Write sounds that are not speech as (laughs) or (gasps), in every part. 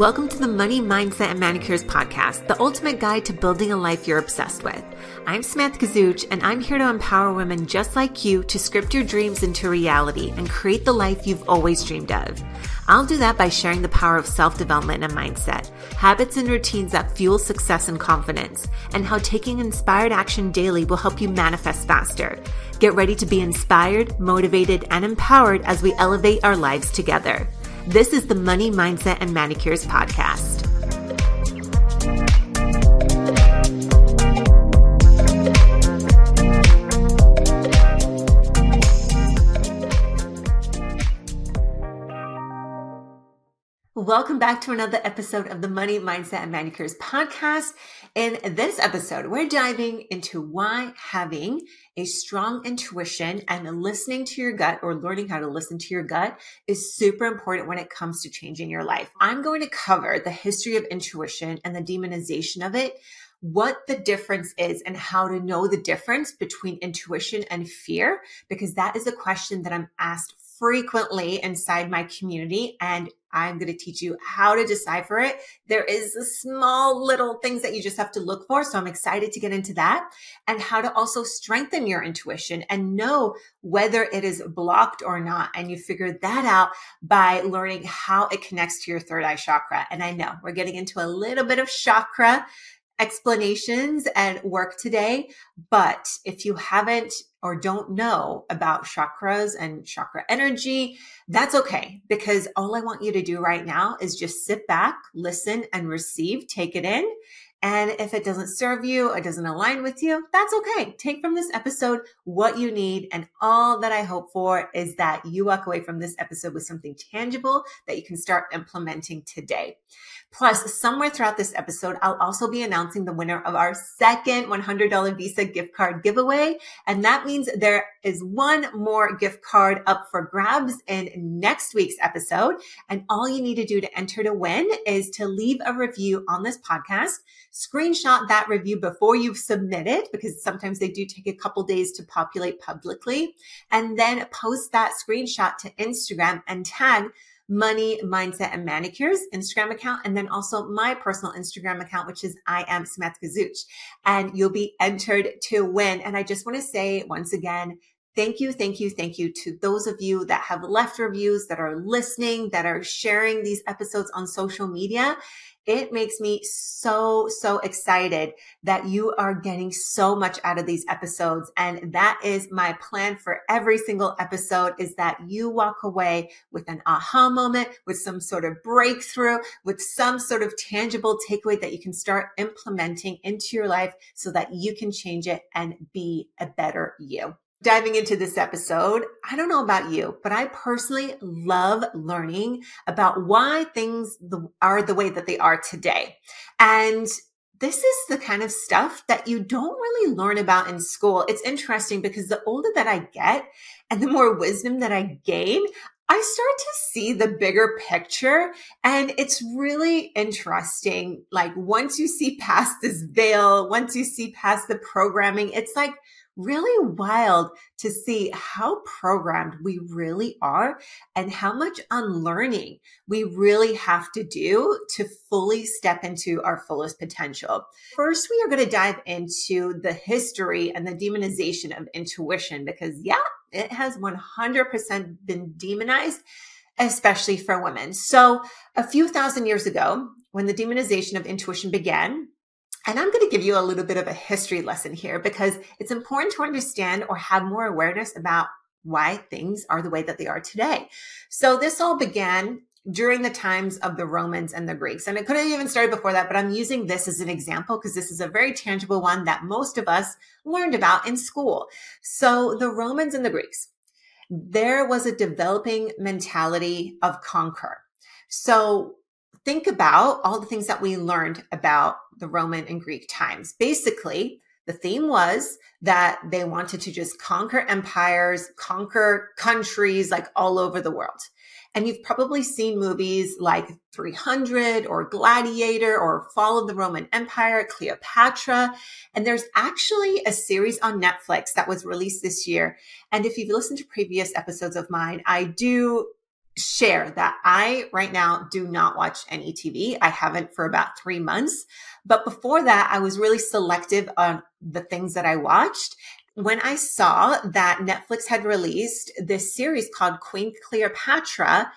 Welcome to the Money Mindset and Manicures podcast, the ultimate guide to building a life you're obsessed with. I'm Samantha Kazuch, and I'm here to empower women just like you to script your dreams into reality and create the life you've always dreamed of. I'll do that by sharing the power of self development and mindset, habits and routines that fuel success and confidence, and how taking inspired action daily will help you manifest faster. Get ready to be inspired, motivated, and empowered as we elevate our lives together. This is the Money Mindset and Manicures podcast. Welcome back to another episode of the Money Mindset and Manicures podcast. In this episode, we're diving into why having a strong intuition and listening to your gut or learning how to listen to your gut is super important when it comes to changing your life. I'm going to cover the history of intuition and the demonization of it what the difference is and how to know the difference between intuition and fear, because that is a question that I'm asked frequently inside my community and I'm going to teach you how to decipher it. There is small little things that you just have to look for. So I'm excited to get into that and how to also strengthen your intuition and know whether it is blocked or not. And you figure that out by learning how it connects to your third eye chakra. And I know we're getting into a little bit of chakra explanations and work today. But if you haven't or don't know about chakras and chakra energy, that's okay because all I want you to do right now is just sit back, listen and receive, take it in. And if it doesn't serve you, it doesn't align with you, that's okay. Take from this episode what you need. And all that I hope for is that you walk away from this episode with something tangible that you can start implementing today. Plus, somewhere throughout this episode, I'll also be announcing the winner of our second $100 Visa gift card giveaway. And that means there is one more gift card up for grabs in next week's episode. And all you need to do to enter to win is to leave a review on this podcast, screenshot that review before you submit it, because sometimes they do take a couple days to populate publicly, and then post that screenshot to Instagram and tag money mindset and manicures Instagram account. And then also my personal Instagram account, which is I am Samantha Kazuch and you'll be entered to win. And I just want to say once again, Thank you, thank you, thank you to those of you that have left reviews, that are listening, that are sharing these episodes on social media. It makes me so, so excited that you are getting so much out of these episodes. And that is my plan for every single episode is that you walk away with an aha moment, with some sort of breakthrough, with some sort of tangible takeaway that you can start implementing into your life so that you can change it and be a better you diving into this episode, I don't know about you, but I personally love learning about why things are the way that they are today. And this is the kind of stuff that you don't really learn about in school. It's interesting because the older that I get and the more wisdom that I gain, I start to see the bigger picture and it's really interesting. Like once you see past this veil, once you see past the programming, it's like, really wild to see how programmed we really are and how much unlearning we really have to do to fully step into our fullest potential. First, we are going to dive into the history and the demonization of intuition because, yeah, it has 100% been demonized especially for women. So a few thousand years ago, when the demonization of intuition began, and I'm going to give you a little bit of a history lesson here because it's important to understand or have more awareness about why things are the way that they are today. So this all began during the times of the Romans and the Greeks. And it could have even started before that, but I'm using this as an example because this is a very tangible one that most of us learned about in school. So the Romans and the Greeks, there was a developing mentality of conquer. So think about all the things that we learned about the Roman and Greek times. Basically, the theme was that they wanted to just conquer empires, conquer countries like all over the world. And you've probably seen movies like 300 or Gladiator or Fall of the Roman Empire, Cleopatra. And there's actually a series on Netflix that was released this year. And if you've listened to previous episodes of mine, I do share that I right now do not watch any TV. I haven't for about three months. But before that, I was really selective on the things that I watched. When I saw that Netflix had released this series called Queen Cleopatra,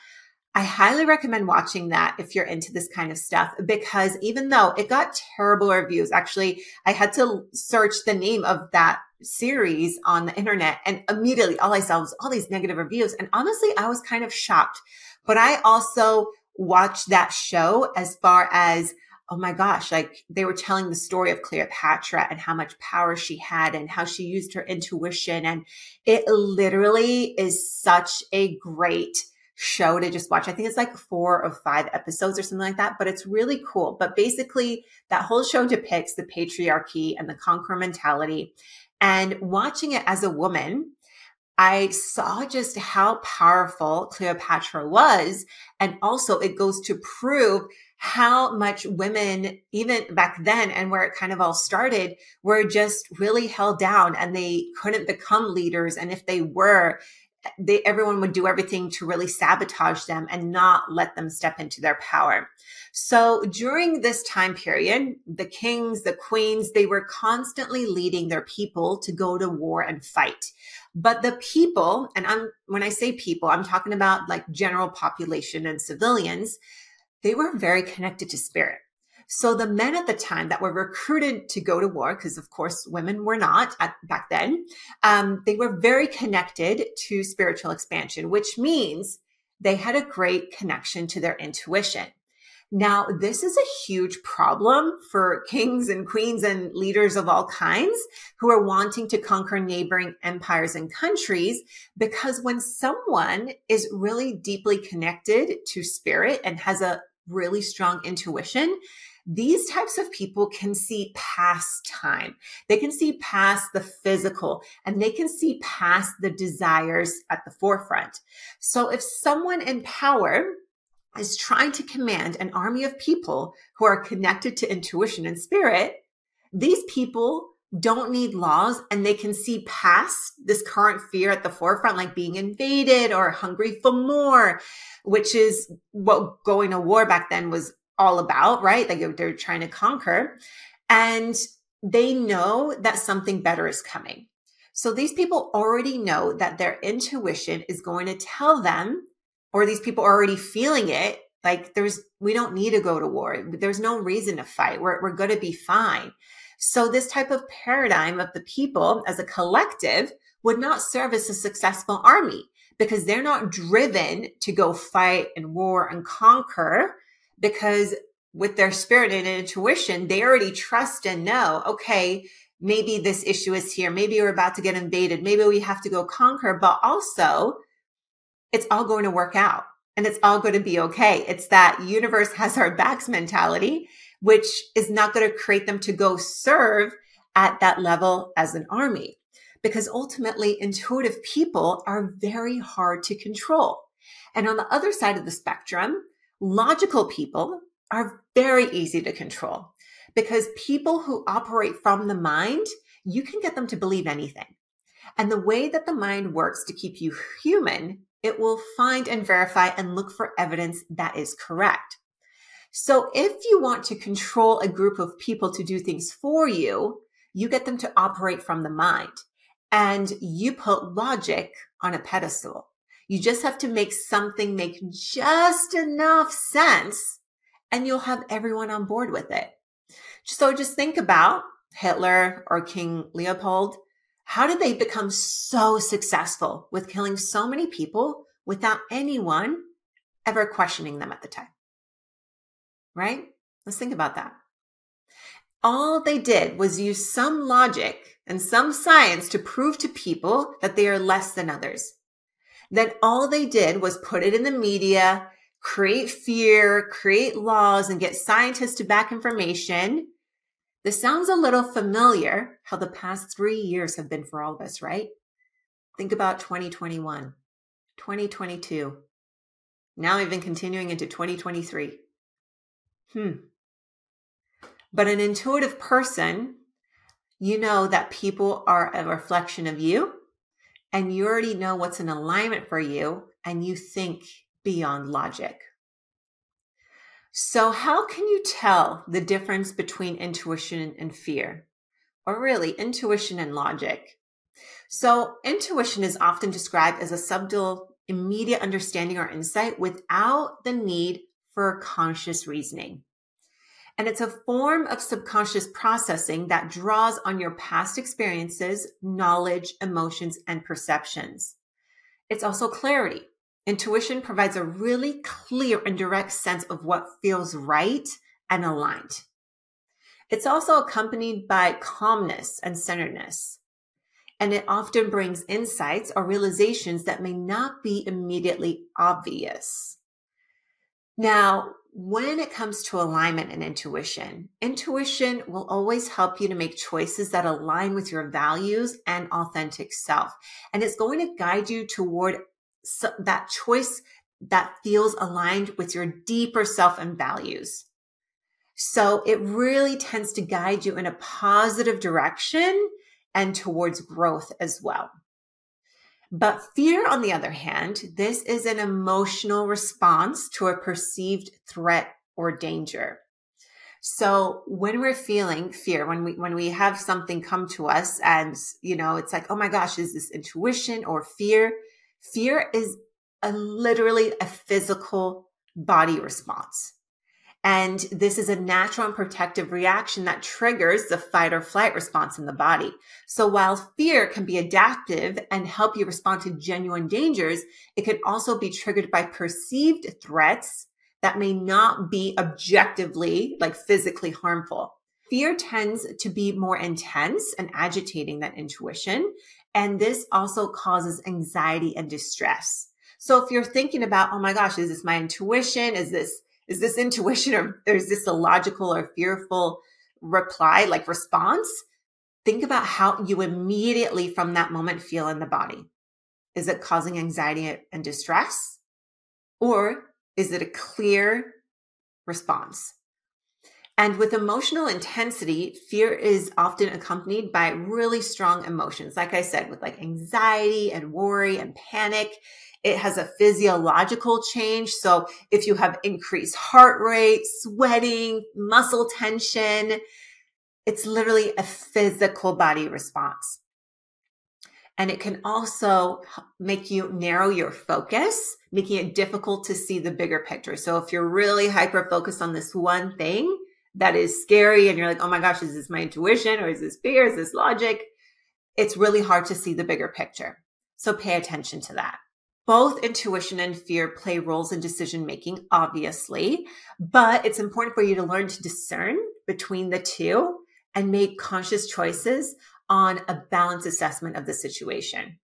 I highly recommend watching that if you're into this kind of stuff because even though it got terrible reviews, actually, I had to search the name of that series on the internet and immediately all I saw was all these negative reviews. And honestly, I was kind of shocked, but I also watched that show as far as oh my gosh, like they were telling the story of Cleopatra and how much power she had and how she used her intuition. And it literally is such a great show to just watch. I think it's like four or five episodes or something like that, but it's really cool. But basically, that whole show depicts the patriarchy and the conqueror mentality. And watching it as a woman, I saw just how powerful Cleopatra was. And also, it goes to prove how much women, even back then and where it kind of all started, were just really held down and they couldn't become leaders. And if they were, they, everyone would do everything to really sabotage them and not let them step into their power. So during this time period, the kings, the queens, they were constantly leading their people to go to war and fight. But the people, and I'm, when I say people, I'm talking about like general population and civilians, they were very connected to spirit. So the men at the time that were recruited to go to war, because of course women were not at, back then, um, they were very connected to spiritual expansion, which means they had a great connection to their intuition. Now, this is a huge problem for kings and queens and leaders of all kinds who are wanting to conquer neighboring empires and countries. Because when someone is really deeply connected to spirit and has a really strong intuition, these types of people can see past time. They can see past the physical and they can see past the desires at the forefront. So if someone in power is trying to command an army of people who are connected to intuition and spirit, these people don't need laws and they can see past this current fear at the forefront, like being invaded or hungry for more, which is what going to war back then was all about, right? Like they're trying to conquer. And they know that something better is coming. So these people already know that their intuition is going to tell them, or these people are already feeling it. Like there's, we don't need to go to war. There's no reason to fight. We're, we're going to be fine. So this type of paradigm of the people as a collective would not serve as a successful army because they're not driven to go fight and war and conquer because with their spirit and intuition, they already trust and know, okay, maybe this issue is here. Maybe we're about to get invaded. Maybe we have to go conquer, but also it's all going to work out and it's all going to be okay. It's that universe has our backs mentality, which is not going to create them to go serve at that level as an army because ultimately intuitive people are very hard to control. And on the other side of the spectrum, Logical people are very easy to control because people who operate from the mind, you can get them to believe anything. And the way that the mind works to keep you human, it will find and verify and look for evidence that is correct. So if you want to control a group of people to do things for you, you get them to operate from the mind and you put logic on a pedestal. You just have to make something make just enough sense and you'll have everyone on board with it. So just think about Hitler or King Leopold. How did they become so successful with killing so many people without anyone ever questioning them at the time? Right? Let's think about that. All they did was use some logic and some science to prove to people that they are less than others. Then all they did was put it in the media, create fear, create laws, and get scientists to back information. This sounds a little familiar how the past three years have been for all of us, right? Think about 2021, 2022, now even continuing into 2023. Hmm. But an intuitive person, you know that people are a reflection of you and you already know what's in alignment for you and you think beyond logic. So, how can you tell the difference between intuition and fear? Or really, intuition and logic? So, intuition is often described as a subtle, immediate understanding or insight without the need for conscious reasoning. And it's a form of subconscious processing that draws on your past experiences, knowledge, emotions, and perceptions. It's also clarity. Intuition provides a really clear and direct sense of what feels right and aligned. It's also accompanied by calmness and centeredness. And it often brings insights or realizations that may not be immediately obvious. Now, when it comes to alignment and intuition, intuition will always help you to make choices that align with your values and authentic self. And it's going to guide you toward that choice that feels aligned with your deeper self and values. So it really tends to guide you in a positive direction and towards growth as well. But fear, on the other hand, this is an emotional response to a perceived threat or danger. So when we're feeling fear, when we, when we have something come to us and, you know, it's like, oh my gosh, is this intuition or fear? Fear is a, literally a physical body response. And this is a natural and protective reaction that triggers the fight or flight response in the body. So while fear can be adaptive and help you respond to genuine dangers, it can also be triggered by perceived threats that may not be objectively, like physically harmful. Fear tends to be more intense and agitating than intuition. And this also causes anxiety and distress. So if you're thinking about, oh my gosh, is this my intuition? Is this is this intuition or, is this a logical or fearful reply, like response? Think about how you immediately from that moment feel in the body. Is it causing anxiety and distress? Or is it a clear response? And with emotional intensity, fear is often accompanied by really strong emotions. Like I said, with like anxiety and worry and panic. It has a physiological change. So if you have increased heart rate, sweating, muscle tension, it's literally a physical body response. And it can also make you narrow your focus, making it difficult to see the bigger picture. So if you're really hyper focused on this one thing that is scary and you're like, oh my gosh, is this my intuition or is this fear? Is this logic? It's really hard to see the bigger picture. So pay attention to that. Both intuition and fear play roles in decision making, obviously, but it's important for you to learn to discern between the two and make conscious choices on a balanced assessment of the situation.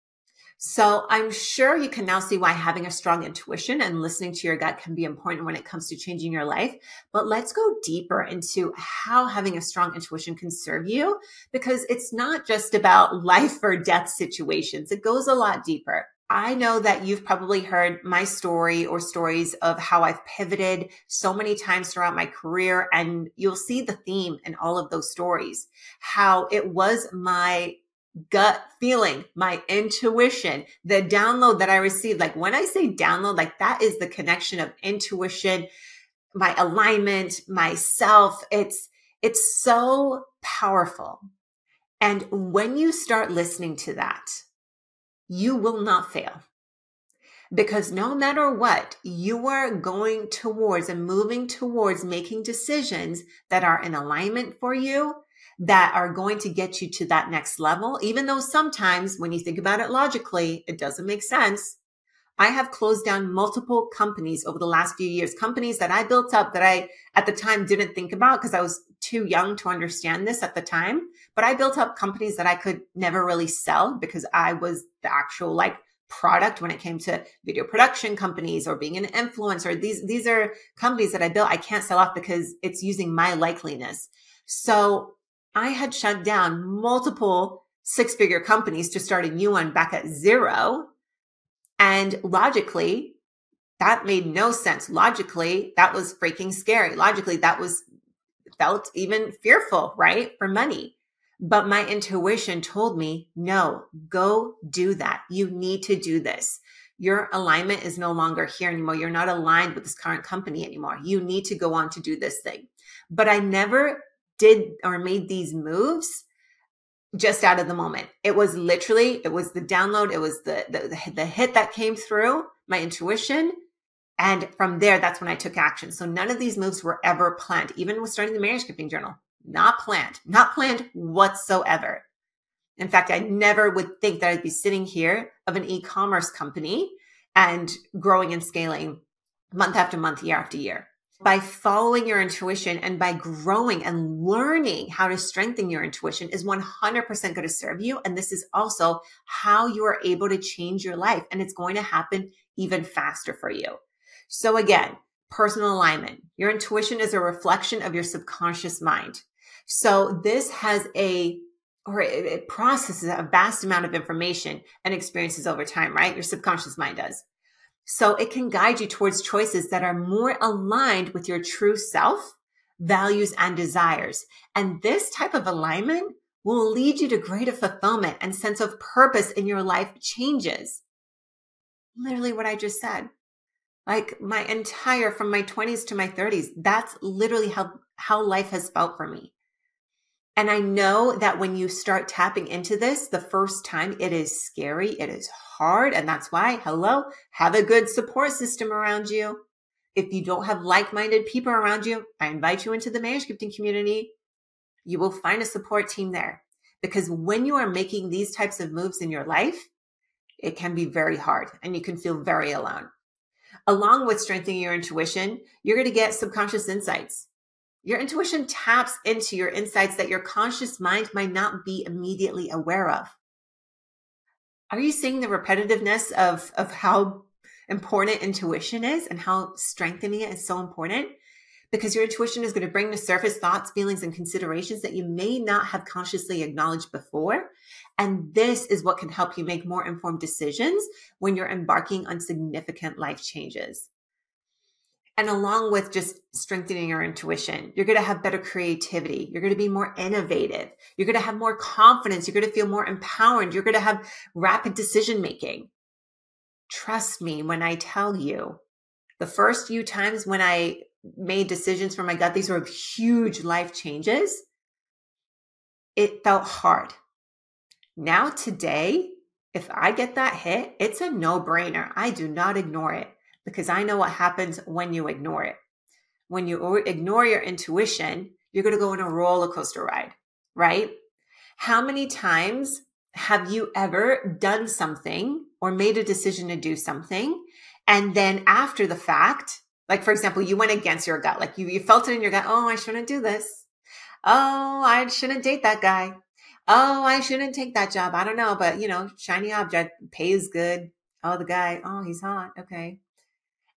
So I'm sure you can now see why having a strong intuition and listening to your gut can be important when it comes to changing your life. But let's go deeper into how having a strong intuition can serve you because it's not just about (laughs) life or death situations. It goes a lot deeper. I know that you've probably heard my story or stories of how I've pivoted so many times throughout my career. And you'll see the theme in all of those stories, how it was my gut feeling, my intuition, the download that I received. Like when I say download, like that is the connection of intuition, my alignment, myself. It's, it's so powerful. And when you start listening to that, you will not fail. Because no matter what, you are going towards and moving towards making decisions that are in alignment for you, that are going to get you to that next level. Even though sometimes when you think about it logically, it doesn't make sense. I have closed down multiple companies over the last few years, companies that I built up that I at the time didn't think about because I was too young to understand this at the time. But I built up companies that I could never really sell because I was the actual like product when it came to video production companies or being an influencer. These, these are companies that I built. I can't sell off because it's using my likeliness. So I had shut down multiple six figure companies to start a new one back at zero and logically, that made no sense. Logically, that was freaking scary. Logically, that was felt even fearful, right? For money. But my intuition told me, no, go do that. You need to do this. your alignment is no longer here anymore. You're not aligned with this current company anymore. You need to go on to do this thing. But I never did or made these moves just out of the moment. It was literally, it was the download, it was the, the, the hit that came through, my intuition. And from there, that's when I took action. So none of these moves were ever planned, even with starting the marriage Maniscripting journal. Not planned, not planned whatsoever. In fact, I never would think that I'd be sitting here of an e-commerce company and growing and scaling month after month, year after year. By following your intuition and by growing and learning how to strengthen your intuition is 100% going to serve you. And this is also how you are able to change your life. And it's going to happen even faster for you. So again, personal alignment. Your intuition is a reflection of your subconscious mind. So this has a or it, processes a vast amount of information and experiences over time, right? Your subconscious mind does. So it can guide you towards choices that are more aligned with your true self, values, and desires. And this type of alignment will lead you to greater fulfillment and sense of purpose in your life changes. Literally what I just said. Like my entire, from my 20s to my 30s, that's literally how, how life has felt for me. And I know that when you start tapping into this the first time, it is scary. It is hard. And that's why, hello, have a good support system around you. If you don't have like-minded people around you, I invite you into the Maniscripting community. You will find a support team there because when you are making these types of moves in your life, it can be very hard and you can feel very alone. Along with strengthening your intuition, you're going to get subconscious insights. Your intuition taps into your insights that your conscious mind might not be immediately aware of. Are you seeing the repetitiveness of, of how important intuition is and how strengthening it is so important? Because your intuition is going to bring to surface thoughts, feelings, and considerations that you may not have consciously acknowledged before. And this is what can help you make more informed decisions when you're embarking on significant life changes. And along with just strengthening your intuition, you're going to have better creativity. You're going to be more innovative. You're going to have more confidence. You're going to feel more empowered. You're going to have rapid decision making. Trust me when I tell you the first few times when I made decisions for my gut, these were huge life changes. It felt hard. Now today, if I get that hit, it's a no brainer. I do not ignore it because I know what happens when you ignore it. When you ignore your intuition, you're going to go on a roller coaster ride, right? How many times have you ever done something or made a decision to do something? And then after the fact, like for example, you went against your gut, like you, you felt it in your gut. Oh, I shouldn't do this. Oh, I shouldn't date that guy. Oh, I shouldn't take that job. I don't know, but you know, shiny object pays good. Oh, the guy. Oh, he's hot. Okay.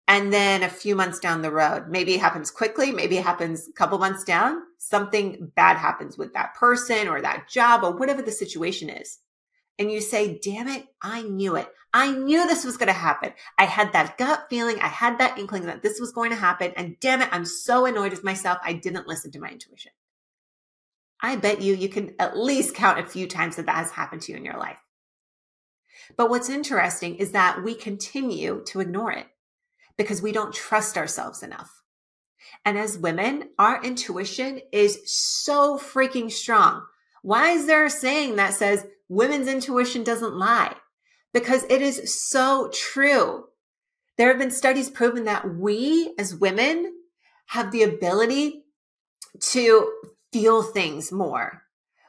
And then a few months down the road, maybe it happens quickly, maybe it happens a couple months down, something bad happens with that person or that job or whatever the situation is. And you say, damn it, I knew it. I knew this was going to happen. I had that gut feeling. I had that inkling that this was going to happen. And damn it, I'm so annoyed with myself. I didn't listen to my intuition. I bet you, you can at least count a few times that that has happened to you in your life. But what's interesting is that we continue to ignore it because we don't trust ourselves enough. And as women, our intuition is so freaking strong. Why is there a saying that says women's intuition doesn't lie? Because it is so true. There have been studies proven that we as women have the ability to feel things more.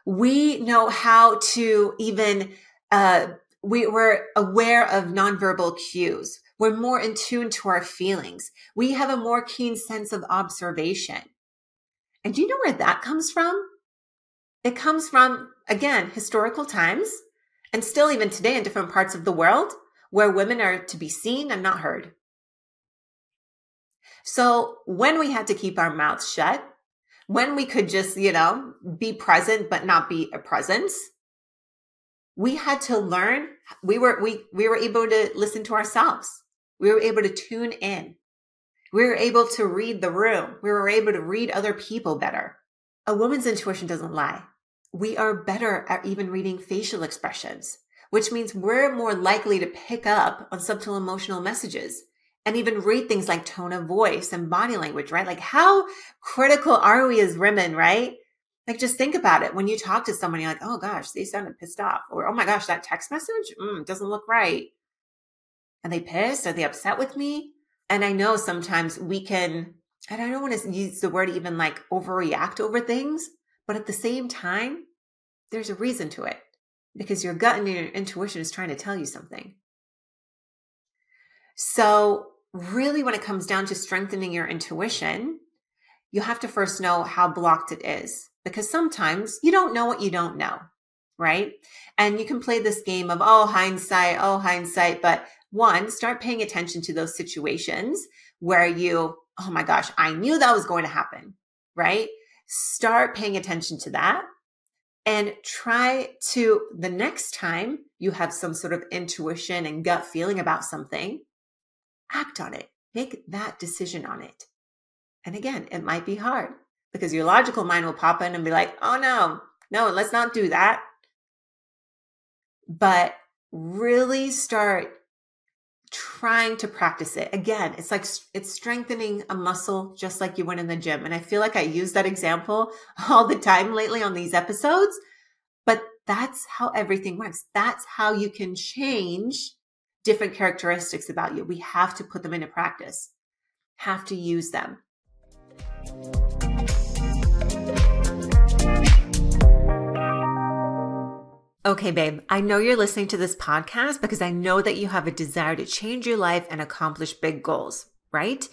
We know how to even, uh, we, we're aware of nonverbal cues. We're more in tune to our feelings. We have a more keen sense of observation. And do you know where that comes from? It comes from, again, historical times and still even today in different parts of the world where women are to be seen and not heard. So when we had to keep our mouths shut, when we could just, you know, be present but not be a presence, we had to learn we were we we were able to listen to ourselves we were able to tune in. We were able to read the room. We were able to read other people better. A woman's intuition doesn't lie. We are better at even reading facial expressions. which means we're more likely to pick up on subtle emotional messages and even read things like tone of voice and body language, right? Like how critical are we as women, right? Like just think about it. When you talk to someone, you're like, oh gosh, they sounded pissed off. Or, oh my gosh, that text message mm, doesn't look right. Are they pissed? Are they upset with me? And I know sometimes we can, and I don't want to use the word even like overreact over things, but at the same time, there's a reason to it because your gut and your intuition is trying to tell you something. So, really, when it comes down to strengthening your intuition, you have to first know how blocked it is because sometimes you don't know what you don't know, right? And you can play this game of, oh, hindsight, oh, hindsight. But one, start paying attention to those situations where you, oh my gosh, I knew that was going to happen, right? Start paying attention to that and try to the next time you have some sort of intuition and gut feeling about something, act on it. Make that decision on it. And again, it might be hard because your logical mind will pop in and be like, oh no, no, let's not do that. But really start trying to practice it. Again, it's like it's strengthening a muscle just like you went in the gym. And I feel like I use that example (laughs) all the time lately on these episodes, but that's how everything works. That's how you can change different characteristics about you. We have to put them into practice, have to use them. Okay, babe, I know you're listening to this podcast because I know that you have a desire to change your life and accomplish big goals, right?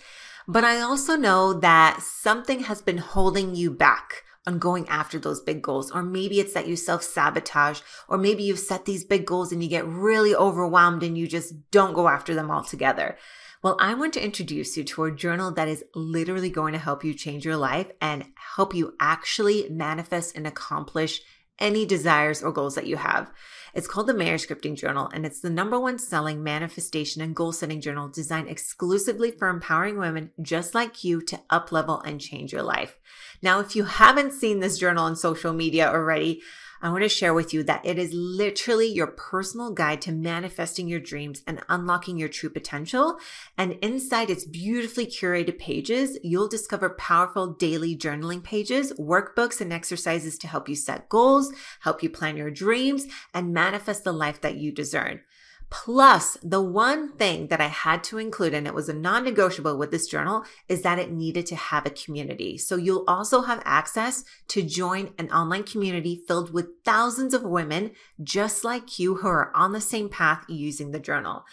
But I also know that something has been holding you back on going after those big goals. Or maybe it's that you self sabotage, or maybe you've set these big goals and you get really overwhelmed and you just don't go after them altogether. Well, I want to introduce you to a journal that is literally going to help you change your life and help you actually manifest and accomplish any desires or goals that you have. It's called the Maniscripting Journal, and it's the number one selling manifestation and goal setting journal designed exclusively for empowering women just like you to up level and change your life. Now, if you haven't seen this journal on social media already, I want to share with you that it is literally your personal guide to manifesting your dreams and unlocking your true potential. And inside its beautifully curated pages, you'll discover powerful daily journaling pages, workbooks, and exercises to help you set goals, help you plan your dreams, and manifest the life that you deserve. Plus, the one thing that I had to include, and it was a non negotiable with this journal, is that it needed to have a community. So you'll also have access to join an online community filled with thousands of women just like you who are on the same path using the journal.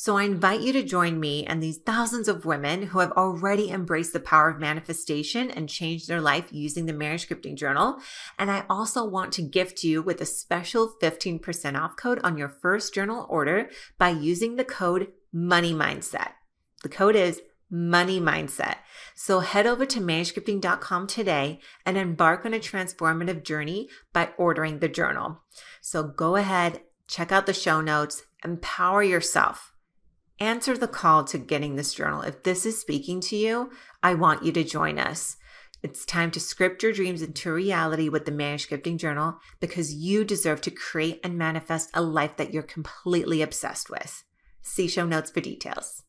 So I invite you to join me and these thousands of women who have already embraced the power of manifestation and changed their life using the Maniscripting Journal. And I also want to gift you with a special 15% off code on your first journal order by using the code Money Mindset. The code is money mindset. So head over to maniscripting.com today and embark on a transformative journey by ordering the journal. So go ahead, check out the show notes, empower yourself answer the call to getting this journal. If this is speaking to you, I want you to join us. It's time to script your dreams into reality with the Maniscripting Journal because you deserve to create and manifest a life that you're completely obsessed with. See show notes for details.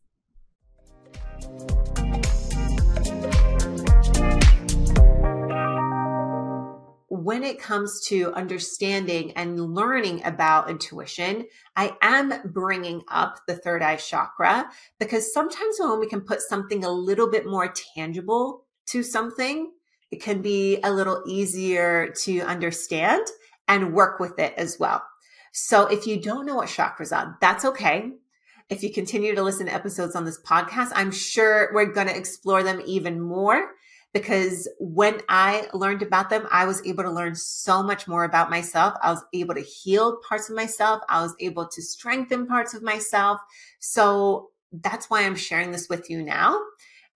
When it comes to understanding and learning about intuition, I am bringing up the third eye chakra because sometimes when we can put something a little bit more tangible to something, it can be a little easier to understand and work with it as well. So if you don't know what chakras are, that's okay. If you continue to listen to episodes on this podcast, I'm sure we're going to explore them even more because when I learned about them, I was able to learn so much more about myself. I was able to heal parts of myself. I was able to strengthen parts of myself. So that's why I'm sharing this with you now.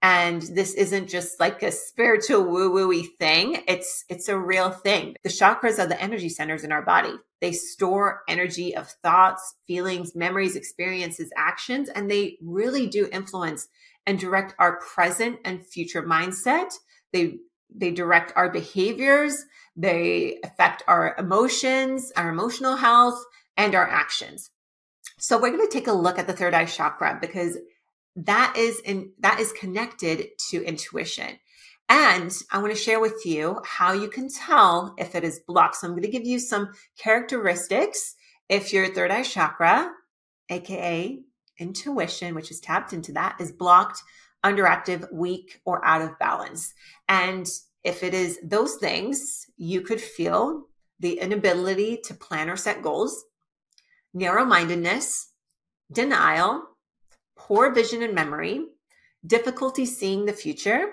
And this isn't just like a spiritual woo woo thing. It's, it's a real thing. The chakras are the energy centers in our body. They store energy of thoughts, feelings, memories, experiences, actions, and they really do influence and direct our present and future mindset they they direct our behaviors, they affect our emotions, our emotional health, and our actions. So we're going to take a look at the third eye chakra because that is in that is connected to intuition. And I want to share with you how you can tell if it is blocked. So I'm going to give you some characteristics if your third eye chakra, aka intuition, which is tapped into that, is blocked, underactive, weak, or out of balance. And if it is those things, you could feel the inability to plan or set goals, narrow mindedness, denial, poor vision and memory, difficulty seeing the future,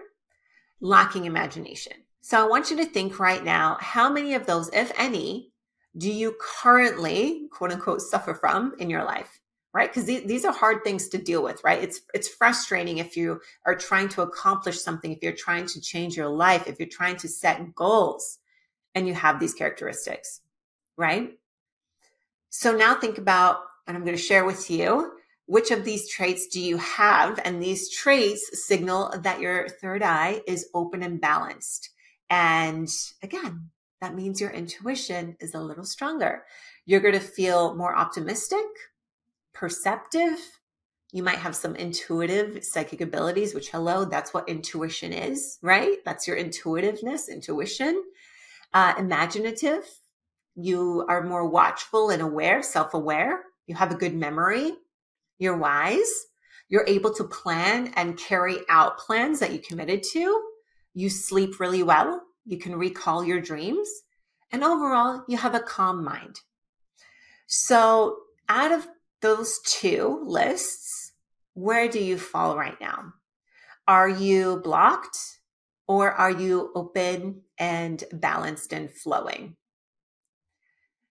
lacking imagination. So I want you to think right now how many of those, if any, do you currently, quote unquote, suffer from in your life? Right? Because these, these are hard things to deal with, right? It's it's frustrating if you are trying to accomplish something, if you're trying to change your life, if you're trying to set goals and you have these characteristics, right? So now think about, and I'm going to share with you which of these traits do you have? And these traits signal that your third eye is open and balanced. And again, that means your intuition is a little stronger. You're going to feel more optimistic, perceptive. You might have some intuitive psychic abilities, which, hello, that's what intuition is, right? That's your intuitiveness, intuition. Uh, imaginative. You are more watchful and aware, self aware. You have a good memory. You're wise. You're able to plan and carry out plans that you committed to. You sleep really well. You can recall your dreams. And overall, you have a calm mind. So, out of those two lists, where do you fall right now? Are you blocked or are you open and balanced and flowing?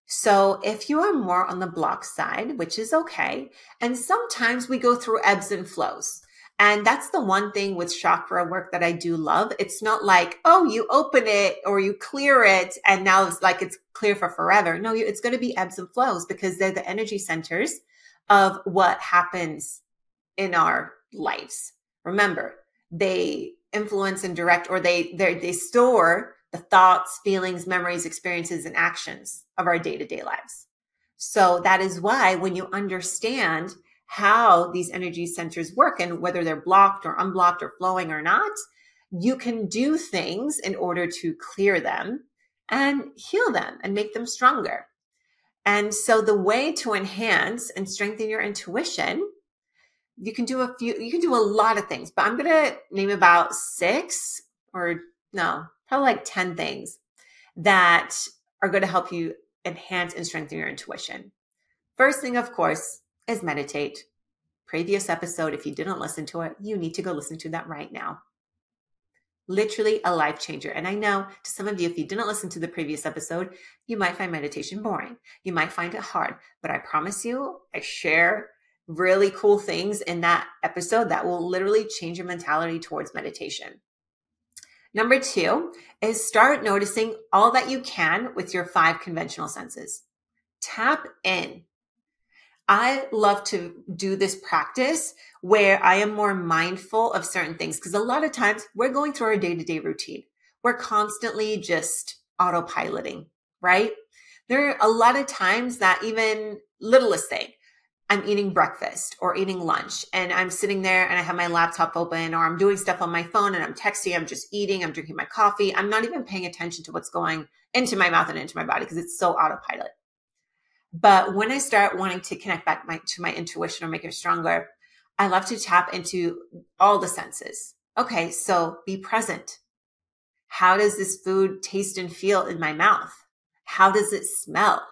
So if you are more on the block side, which is okay, and sometimes we go through ebbs and flows. And that's the one thing with chakra work that I do love. It's not like, oh, you open it or you clear it and now it's like it's clear for forever. No, it's going to be ebbs and flows because they're the energy centers of what happens in our lives. Remember, they influence and direct or they they store the thoughts, feelings, memories, experiences, and actions of our day to day lives. So that is why when you understand how these energy centers work and whether they're blocked or unblocked or flowing or not, you can do things in order to clear them and heal them and make them stronger. And so the way to enhance and strengthen your intuition, you can do a few, you can do a lot of things, but I'm going to name about six or no, probably like 10 things that are going to help you enhance and strengthen your intuition. First thing, of course, is meditate. Previous episode, if you didn't listen to it, you need to go listen to that right now. Literally a life changer. And I know to some of you, if you didn't listen to the previous episode, you might find meditation boring. You might find it hard, but I promise you, I share really cool things in that episode that will literally change your mentality towards meditation. Number two is start noticing all that you can with your five conventional senses. Tap in. I love to do this practice where I am more mindful of certain things because a lot of times we're going through our day to day routine. We're constantly just autopiloting, right? There are a lot of times that even littlest thing, I'm eating breakfast or eating lunch and I'm sitting there and I have my laptop open or I'm doing stuff on my phone and I'm texting, I'm just eating, I'm drinking my coffee. I'm not even paying attention to what's going into my mouth and into my body because it's so autopilot. But when I start wanting to connect back my, to my intuition or make it stronger, I love to tap into all the senses. Okay, so be present. How does this food taste and feel in my mouth? How does it smell?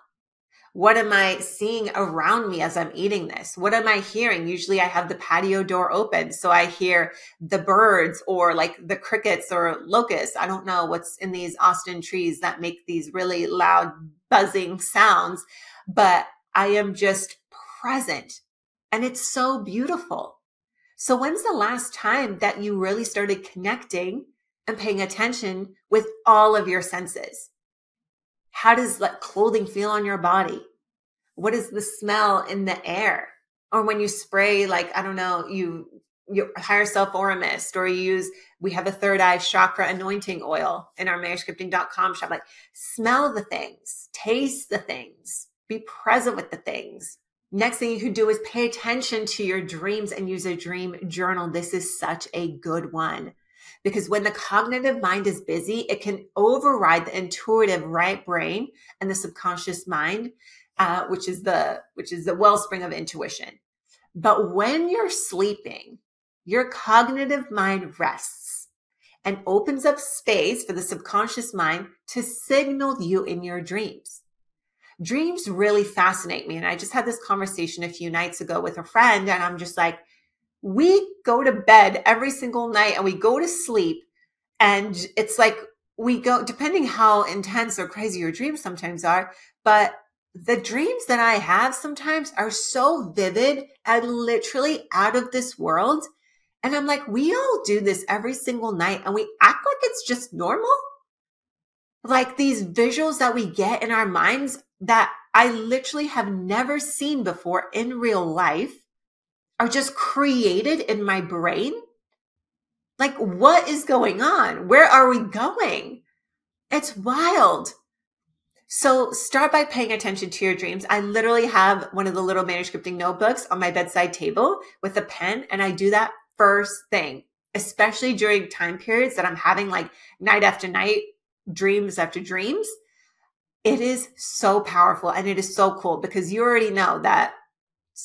What am I seeing around me as I'm eating this? What am I hearing? Usually I have the patio door open. So I hear the birds or like the crickets or locusts. I don't know what's in these Austin trees that make these really loud buzzing sounds, but I am just present and it's so beautiful. So when's the last time that you really started connecting and paying attention with all of your senses? How does like clothing feel on your body? What is the smell in the air? Or when you spray, like, I don't know, you, you hire self or a mist, or you use, we have a third eye chakra anointing oil in our maniscripting.com shop. Like, smell the things, taste the things, Be present with the things. Next thing you could do is pay attention to your dreams and use a dream journal. This is such a good one because when the cognitive mind is busy, it can override the intuitive right brain and the subconscious mind, uh, which is the which is the wellspring of intuition. But when you're sleeping, your cognitive mind rests and opens up space for the subconscious mind to signal you in your dreams. Dreams really fascinate me. And I just had this conversation a few nights ago with a friend, and I'm just like, we go to bed every single night and we go to sleep and it's like we go depending how intense or crazy your dreams sometimes are but the dreams that i have sometimes are so vivid and literally out of this world and i'm like we all do this every single night and we act like it's just normal like these visuals that we get in our minds that i literally have never seen before in real life are just created in my brain? Like, what is going on? Where are we going? It's wild. So start by paying attention to your dreams. I literally have one of the little maniscripting notebooks on my bedside table with a pen, and I do that first thing, especially during time periods that I'm having like night after night, dreams after dreams. It is so powerful and it is so cool because you already know that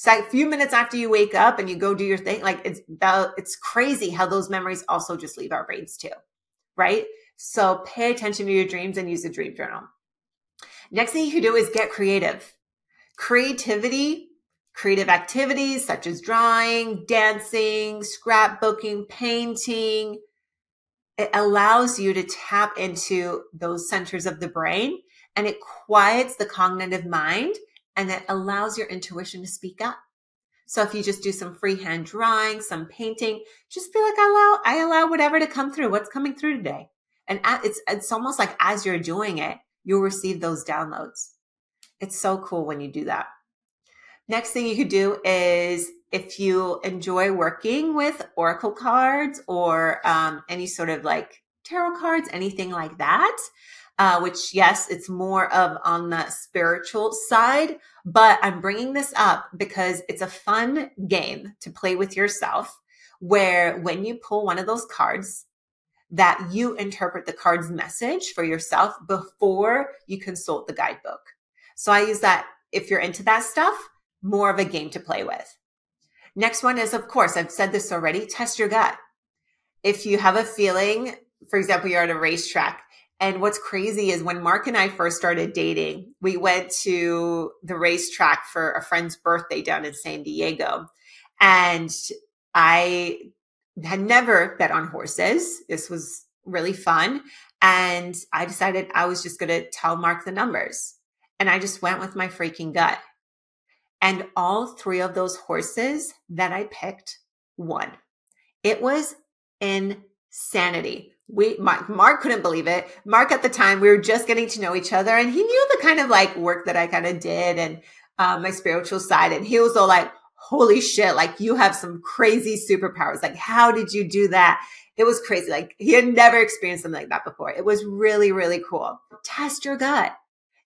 a few minutes after you wake up and you go do your thing, like it's that, it's crazy how those memories also just leave our brains too, right? So pay attention to your dreams and use a dream journal. Next thing you can do is get creative. Creativity, creative activities such as drawing, dancing, scrapbooking, painting, it allows you to tap into those centers of the brain and it quiets the cognitive mind and it allows your intuition to speak up. So if you just do some freehand drawing, some painting, just feel like I allow, I allow whatever to come through. What's coming through today? And it's, it's almost like as you're doing it, you'll receive those downloads. It's so cool when you do that. Next thing you could do is if you enjoy working with oracle cards or um, any sort of like tarot cards, anything like that, uh, which yes, it's more of on the spiritual side, but I'm bringing this up because it's a fun game to play with yourself where when you pull one of those cards, that you interpret the card's message for yourself before you consult the guidebook. So I use that if you're into that stuff, more of a game to play with. Next one is, of course, I've said this already, test your gut. If you have a feeling, for example, you're at a racetrack and what's crazy is when Mark and I first started dating, we went to the racetrack for a friend's birthday down in San Diego. And I had never bet on horses. This was really fun. And I decided I was just going to tell Mark the numbers. And I just went with my freaking gut. And all three of those horses that I picked won. It was insanity we Mark, Mark couldn't believe it. Mark at the time we were just getting to know each other and he knew the kind of like work that I kind of did and um, my spiritual side and he was all like holy shit like you have some crazy superpowers. Like how did you do that? It was crazy. Like he had never experienced something like that before. It was really really cool. Test your gut.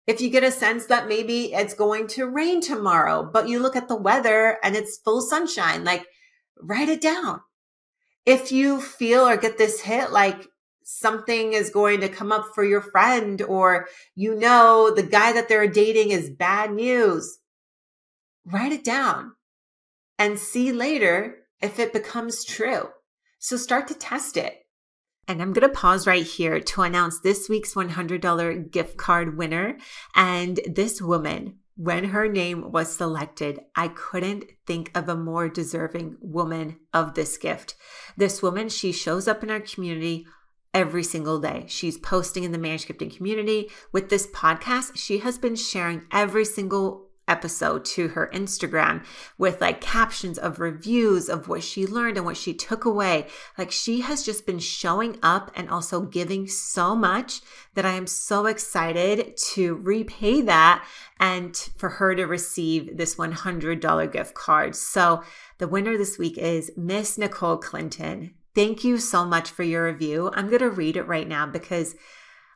If you get a sense that maybe it's going to rain tomorrow but you look at the weather and it's full sunshine like write it down if you feel or get this hit like something is going to come up for your friend or you know the guy that they're dating is bad news, write it down and see later if it becomes true. So start to test it. And I'm going to pause right here to announce this week's $100 gift card winner. And this woman when her name was selected, I couldn't think of a more deserving woman of this gift. This woman, she shows up in our community every single day. She's posting in the maniscripting community. With this podcast, she has been sharing every single episode to her Instagram with like captions of reviews of what she learned and what she took away. Like she has just been showing up and also giving so much that I am so excited to repay that and for her to receive this $100 gift card. So the winner this week is Miss Nicole Clinton. Thank you so much for your review. I'm going to read it right now because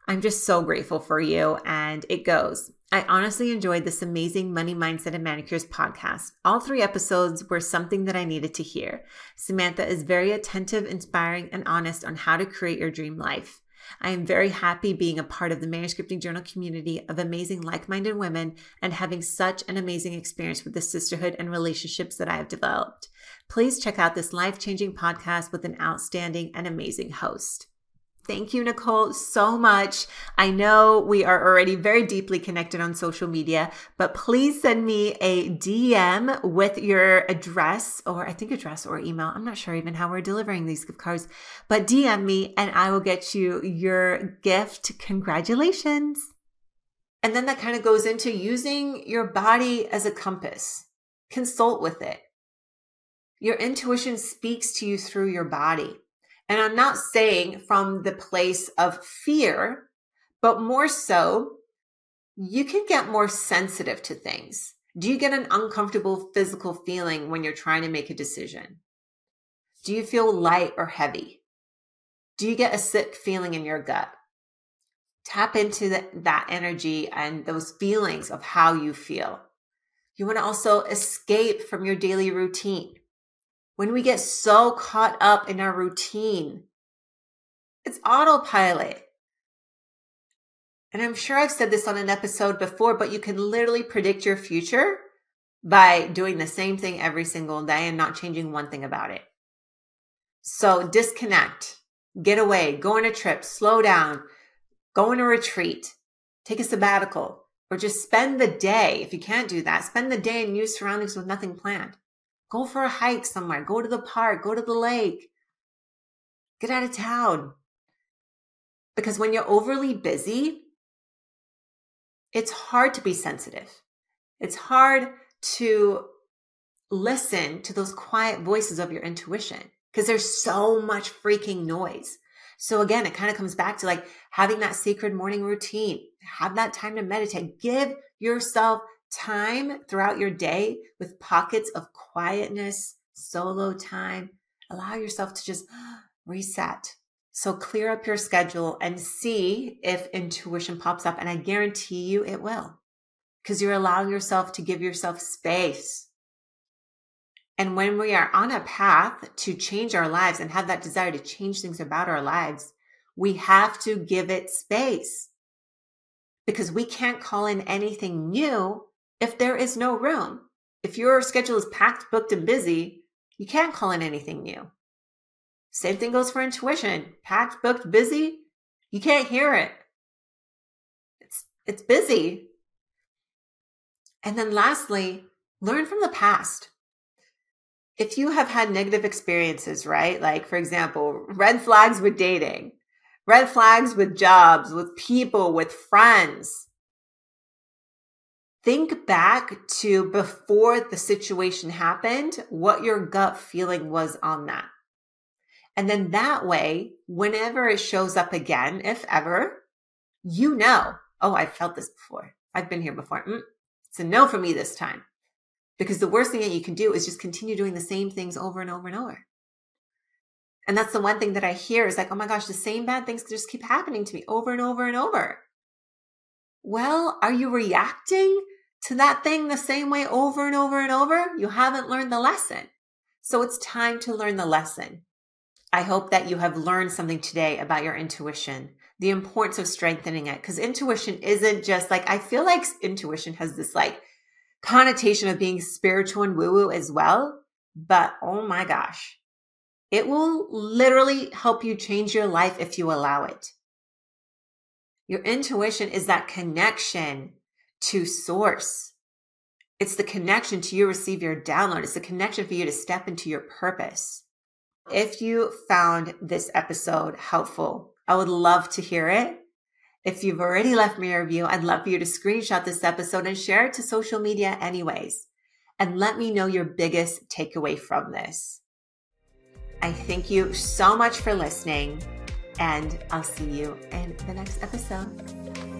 I'm just so grateful for you. And it goes I honestly enjoyed this amazing Money Mindset and Manicures podcast. All three episodes were something that I needed to hear. Samantha is very attentive, inspiring, and honest on how to create your dream life. I am very happy being a part of the Maniscripting Journal community of amazing like minded women and having such an amazing experience with the sisterhood and relationships that I have developed. Please check out this life changing podcast with an outstanding and amazing host. Thank you, Nicole, so much. I know we are already very deeply connected on social media, but please send me a DM with your address or I think address or email. I'm not sure even how we're delivering these gift cards, but DM me and I will get you your gift. Congratulations. And then that kind of goes into using your body as a compass. Consult with it. Your intuition speaks to you through your body. And I'm not saying from the place of fear, but more so, you can get more sensitive to things. Do you get an uncomfortable physical feeling when you're trying to make a decision? Do you feel light or heavy? Do you get a sick feeling in your gut? Tap into the, that energy and those feelings of how you feel. You want to also escape from your daily routine when we get so caught up in our routine, it's autopilot. And I'm sure I've said this on an episode before, but you can literally predict your future by doing the same thing every single day and not changing one thing about it. So disconnect, get away, go on a trip, slow down, go on a retreat, take a sabbatical, or just spend the day. If you can't do that, spend the day in new surroundings with nothing planned. Go for a hike somewhere. Go to the park. Go to the lake. Get out of town. Because when you're overly busy, it's hard to be sensitive. It's hard to listen to those quiet voices of your intuition because there's so much freaking noise. So again, it kind of comes back to like having that sacred morning routine, have that time to meditate, give yourself time throughout your day with pockets of quietness, solo time. Allow yourself to just (gasps) reset. So clear up your schedule and see if intuition pops up. And I guarantee you it will because you're allowing yourself to give yourself space. And when we are on a path to change our lives and have that desire to change things about our lives, we have to give it space because we can't call in anything new if there is no room. If your schedule is packed, booked, and busy, you can't call in anything new. Same thing goes for intuition. Packed, booked, busy, you can't hear it. It's it's busy. And then lastly, learn from the past. If you have had negative experiences, right? Like for example, red flags with dating, red flags with jobs, with people, with friends, think back to before the situation happened, what your gut feeling was on that. And then that way, whenever it shows up again, if ever, you know, oh, I've felt this before. I've been here before. Mm, it's a no for me this time. Because the worst thing that you can do is just continue doing the same things over and over and over. And that's the one thing that I hear is like, oh my gosh, the same bad things just keep happening to me over and over and over. Well, are you reacting to that thing the same way over and over and over, you haven't learned the lesson. So it's time to learn the lesson. I hope that you have learned something today about your intuition, the importance of strengthening it. Because intuition isn't just like, I feel like intuition has this like connotation of being spiritual and woo woo as well. But oh my gosh, it will literally help you change your life if you allow it. Your intuition is that connection to source. It's the connection to you receive your download. It's the connection for you to step into your purpose. If you found this episode helpful, I would love to hear it. If you've already left me a review, I'd love for you to screenshot this episode and share it to social media anyways. And let me know your biggest takeaway from this. I thank you so much for listening, and I'll see you in the next episode.